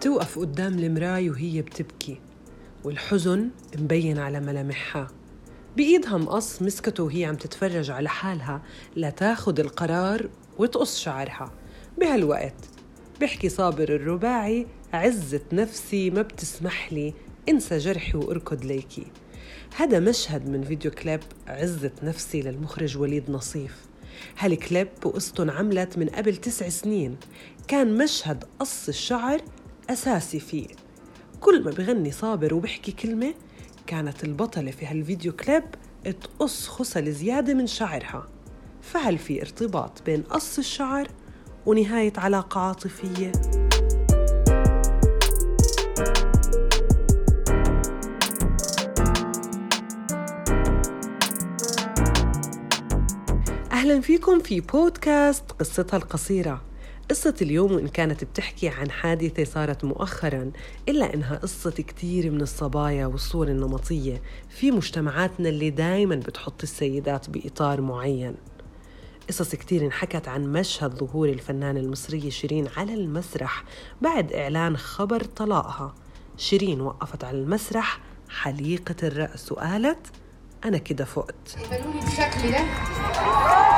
بتوقف قدام المراي وهي بتبكي والحزن مبين على ملامحها. بإيدها مقص مسكته وهي عم تتفرج على حالها لتاخد القرار وتقص شعرها. بهالوقت بيحكي صابر الرباعي عزة نفسي ما بتسمح لي انسى جرحي وأركض ليكي. هذا مشهد من فيديو كليب عزة نفسي للمخرج وليد نصيف. هالكليب وقصته انعملت من قبل تسع سنين. كان مشهد قص الشعر أساسي فيه كل ما بغني صابر وبحكي كلمة كانت البطلة في هالفيديو كليب تقص خصل زيادة من شعرها فهل في ارتباط بين قص الشعر ونهاية علاقة عاطفية؟ أهلا فيكم في بودكاست قصتها القصيرة قصة اليوم وإن كانت بتحكي عن حادثة صارت مؤخرا إلا إنها قصة كتير من الصبايا والصور النمطية في مجتمعاتنا اللي دايما بتحط السيدات بإطار معين. قصص كتير انحكت عن مشهد ظهور الفنانة المصرية شيرين على المسرح بعد إعلان خبر طلاقها. شيرين وقفت على المسرح حليقة الرأس وقالت أنا كده فقت. ده؟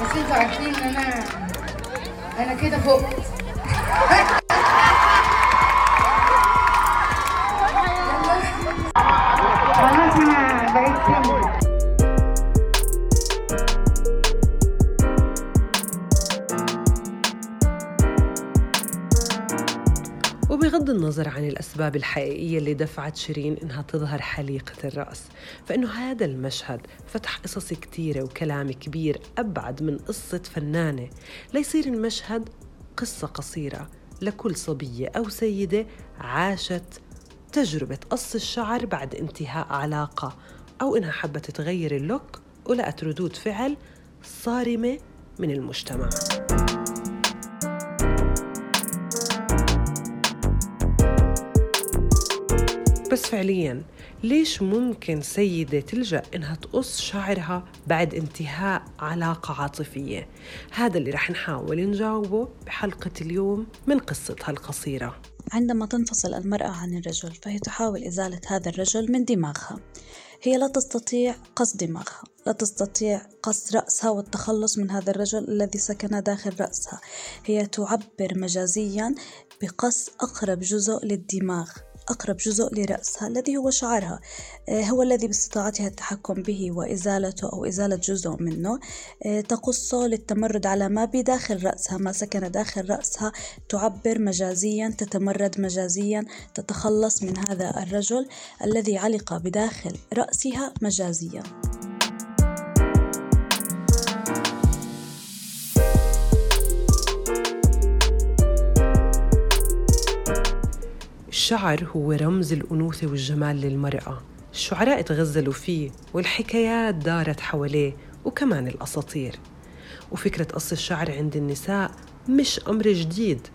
بس أنتوا عارفين إن أنا أنا كده فقت النظر عن الأسباب الحقيقية اللي دفعت شيرين إنها تظهر حليقة الرأس فإنه هذا المشهد فتح قصص كتيرة وكلام كبير أبعد من قصة فنانة. ليصير المشهد قصة قصيرة لكل صبية أو سيدة عاشت تجربة قص الشعر بعد انتهاء علاقة أو إنها حبت تغير اللوك ولقت ردود فعل صارمة من المجتمع. بس فعليا ليش ممكن سيدة تلجأ إنها تقص شعرها بعد انتهاء علاقة عاطفية؟ هذا اللي رح نحاول نجاوبه بحلقة اليوم من قصتها القصيرة. عندما تنفصل المرأة عن الرجل فهي تحاول إزالة هذا الرجل من دماغها. هي لا تستطيع قص دماغها لا تستطيع قص رأسها والتخلص من هذا الرجل الذي سكن داخل رأسها. هي تعبر مجازيا بقص أقرب جزء للدماغ. أقرب جزء لرأسها الذي هو شعرها آه، هو الذي باستطاعتها التحكم به وإزالته أو إزالة جزء منه آه، تقصه للتمرد على ما بداخل رأسها ما سكن داخل رأسها تعبر مجازيا تتمرد مجازيا تتخلص من هذا الرجل الذي علق بداخل رأسها مجازيا. الشعر هو رمز الأنوثة والجمال للمرأة. الشعراء تغزلوا فيه والحكايات دارت حواليه وكمان الأساطير. وفكرة قص الشعر عند النساء مش أمر جديد.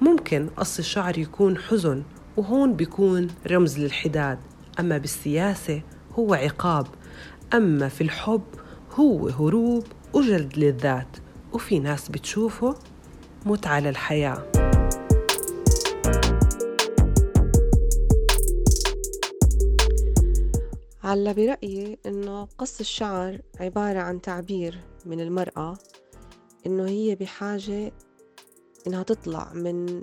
ممكن قص الشعر يكون حزن وهون بيكون رمز للحداد. أما بالسياسة هو عقاب. أما في الحب هو هروب وجلد للذات. وفي ناس بتشوفه متعة للحياة. هلا برأيي إنه قص الشعر عبارة عن تعبير من المرأة إنه هي بحاجة إنها تطلع من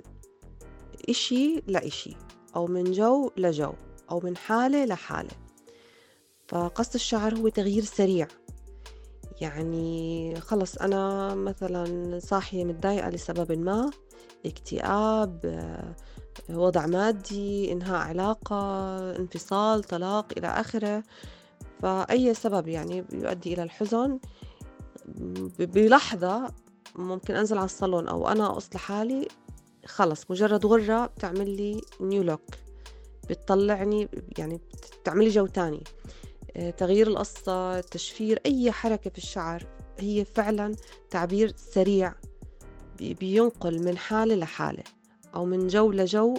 إشي لإشي أو من جو لجو أو من حالة لحالة. فقص الشعر هو تغيير سريع. يعني خلص أنا مثلا صاحية متضايقة لسبب ما اكتئاب وضع مادي إنهاء علاقة انفصال طلاق إلى آخره. فأي سبب يعني يؤدي إلى الحزن؟ بلحظة ممكن أنزل على الصالون أو أنا أقص لحالي خلص مجرد غرة بتعمل لي نيو لوك بتطلعني يعني بتعمل لي جو تاني. آه، تغيير القصة تشفير أي حركة في الشعر هي فعلا تعبير سريع بينقل من حالة لحالة. أو من جو لجو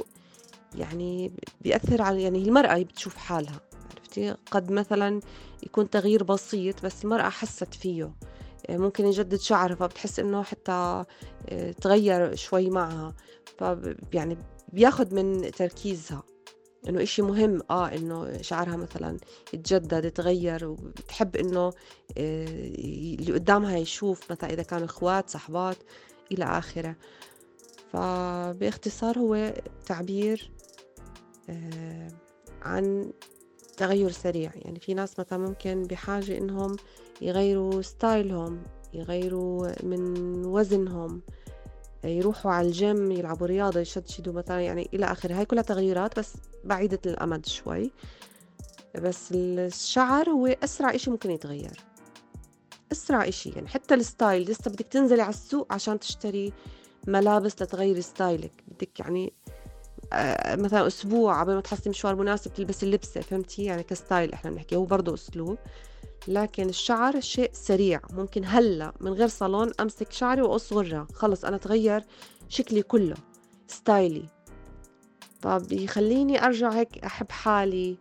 يعني بيأثر على يعني المرأة بتشوف حالها عرفتي؟ قد مثلا يكون تغيير بسيط بس المرأة حست فيه. ممكن يجدد شعرها فبتحس إنه حتى تغير شوي معها. يعني بياخد من تركيزها إنه إشي مهم. آه إنه شعرها مثلا يتجدد يتغير وبتحب إنه اللي قدامها يشوف مثلا إذا كانوا إخوات صحبات إلى آخره. فباختصار هو تعبير آه، عن تغير سريع. يعني في ناس مثلا ممكن بحاجة إنهم يغيروا ستايلهم يغيروا من وزنهم يروحوا على الجيم يلعبوا رياضة يشدشدوا مثلا يعني إلى آخره. هاي كلها تغيرات بس بعيدة الأمد شوي. بس الشعر هو أسرع إشي ممكن يتغير. أسرع إشي يعني حتى ال style. لسه بدك تنزلي على السوق عشان تشتري ملابس لتغيري style ك. بدك يعني آه، مثلا أسبوع قبل ما تحصلي مشوار مناسب تلبسي اللبسه فهمتي؟ يعني ك style إحنا بنحكي هو برضه أسلوب. لكن الشعر شيء سريع. ممكن هلأ من غير صالون أمسك شعري وأقص غرة. خلص أنا تغير شكلي كله ستايلي. فبيخليني أرجع هيك أحب حالي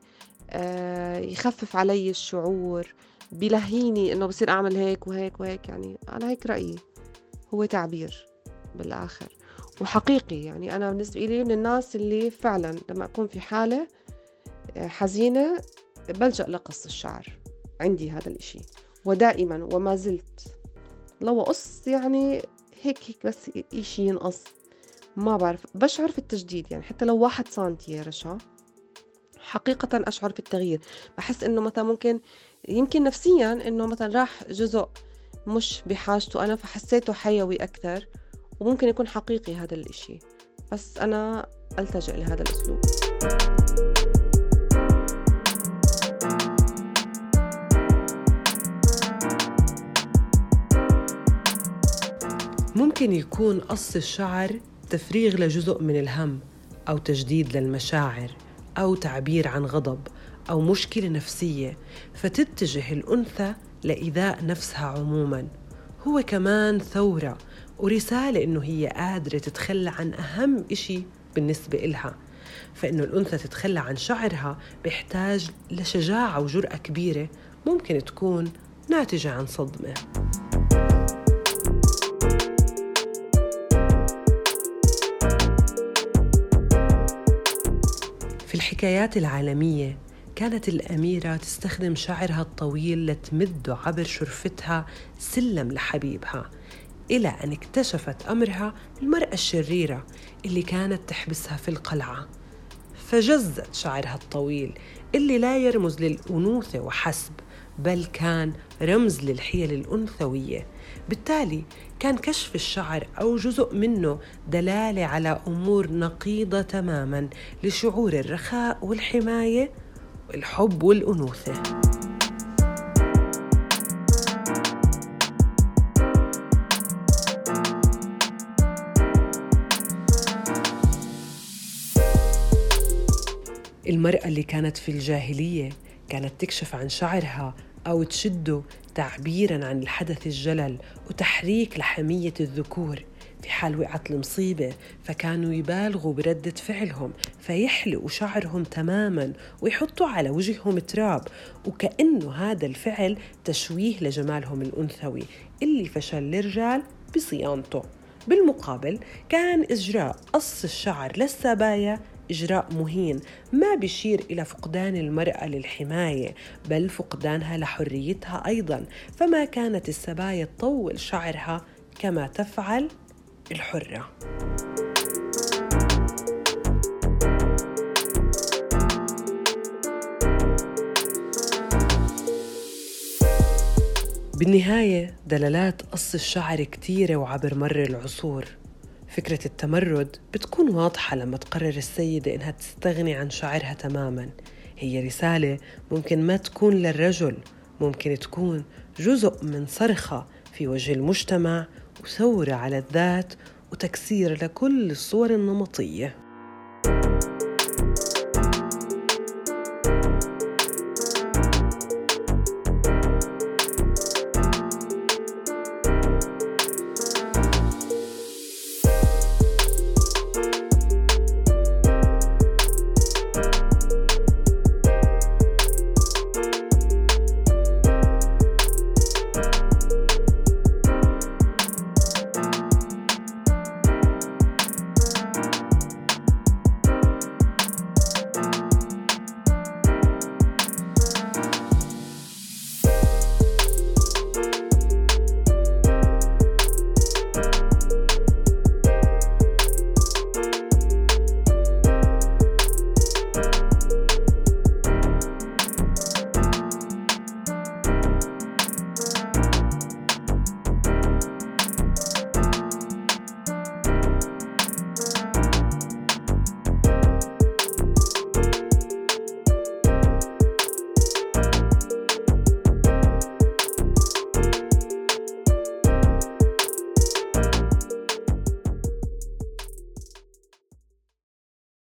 آه يخفف علي الشعور بلهيني إنه بصير أعمل هيك وهيك وهيك. يعني أنا هيك رأيي. هو تعبير. بالآخر. وحقيقي يعني أنا بالنسبة لي من الناس اللي فعلا لما أكون في حالة آه، حزينة بلجأ لقص الشعر. عندي هذا الإشي. ودائما وما زلت. لو أقص يعني هيك هيك بس إشي ينقص. ما بعرف. بشعر في التجديد يعني. حتى لو واحد سنتي يا رشا حقيقة أشعر بالتغيير بحس إنه مثلا ممكن يمكن نفسيا إنه مثلا راح جزء مش بحاجته أنا فحسيته حيوي أكثر. وممكن يكون حقيقي هذا الإشي. بس أنا ألتجئ لهذا الأسلوب. ممكن يكون قص الشعر تفريغ لجزء من الهم أو تجديد للمشاعر أو تعبير عن غضب أو مشكلة نفسية. فتتجه الأنثى لإيذاء نفسها عموماً. هو كمان ثورة ورسالة إنه هي قادرة تتخلى عن أهم إشي بالنسبة إلها. فإنه الأنثى تتخلى عن شعرها بيحتاج لشجاعة وجرأة كبيرة ممكن تكون ناتجة عن صدمة. في الحكايات العالمية كانت الأميرة تستخدم شعرها الطويل لتمده عبر شرفتها سلم لحبيبها. إلى أن اكتشفت أمرها المرأة الشريرة اللي كانت تحبسها في القلعة. فجزت شعرها الطويل اللي لا يرمز للأنوثة وحسب بل كان رمز للحيل الأنثوية. بالتالي كان كشف الشعر أو جزء منه دلالة على أمور نقيضة تماما لشعور الرخاء والحماية والحب والأنوثة. المرأة اللي كانت في الجاهلية كانت تكشف عن شعرها أو تشده تعبيرا عن الحدث الجلل وتحريك لحمية الذكور. في حال وقعت المصيبة فكانوا يبالغوا بردة فعلهم فيحلقوا شعرهم تماما ويحطوا على وجههم تراب وكأنه هذا الفعل تشويه لجمالهم الأنثوي اللي فشل الرجال بصيانته. بالمقابل كان إجراء قص الشعر للسبايا إجراء مهين. ما بيشير إلى فقدان المرأة للحماية بل فقدانها لحريتها أيضا. فما كانت السبايا تطول شعرها كما تفعل الحرة. بالنهاية دلالات قص الشعر كتيرة وعبر مر العصور. فكرة التمرد بتكون واضحة لما تقرر السيدة إنها تستغني عن شعرها تماما. هي رسالة ممكن ما تكون للرجل ممكن تكون جزء من صرخة في وجه المجتمع وثورة على الذات وتكسير لكل الصور النمطية.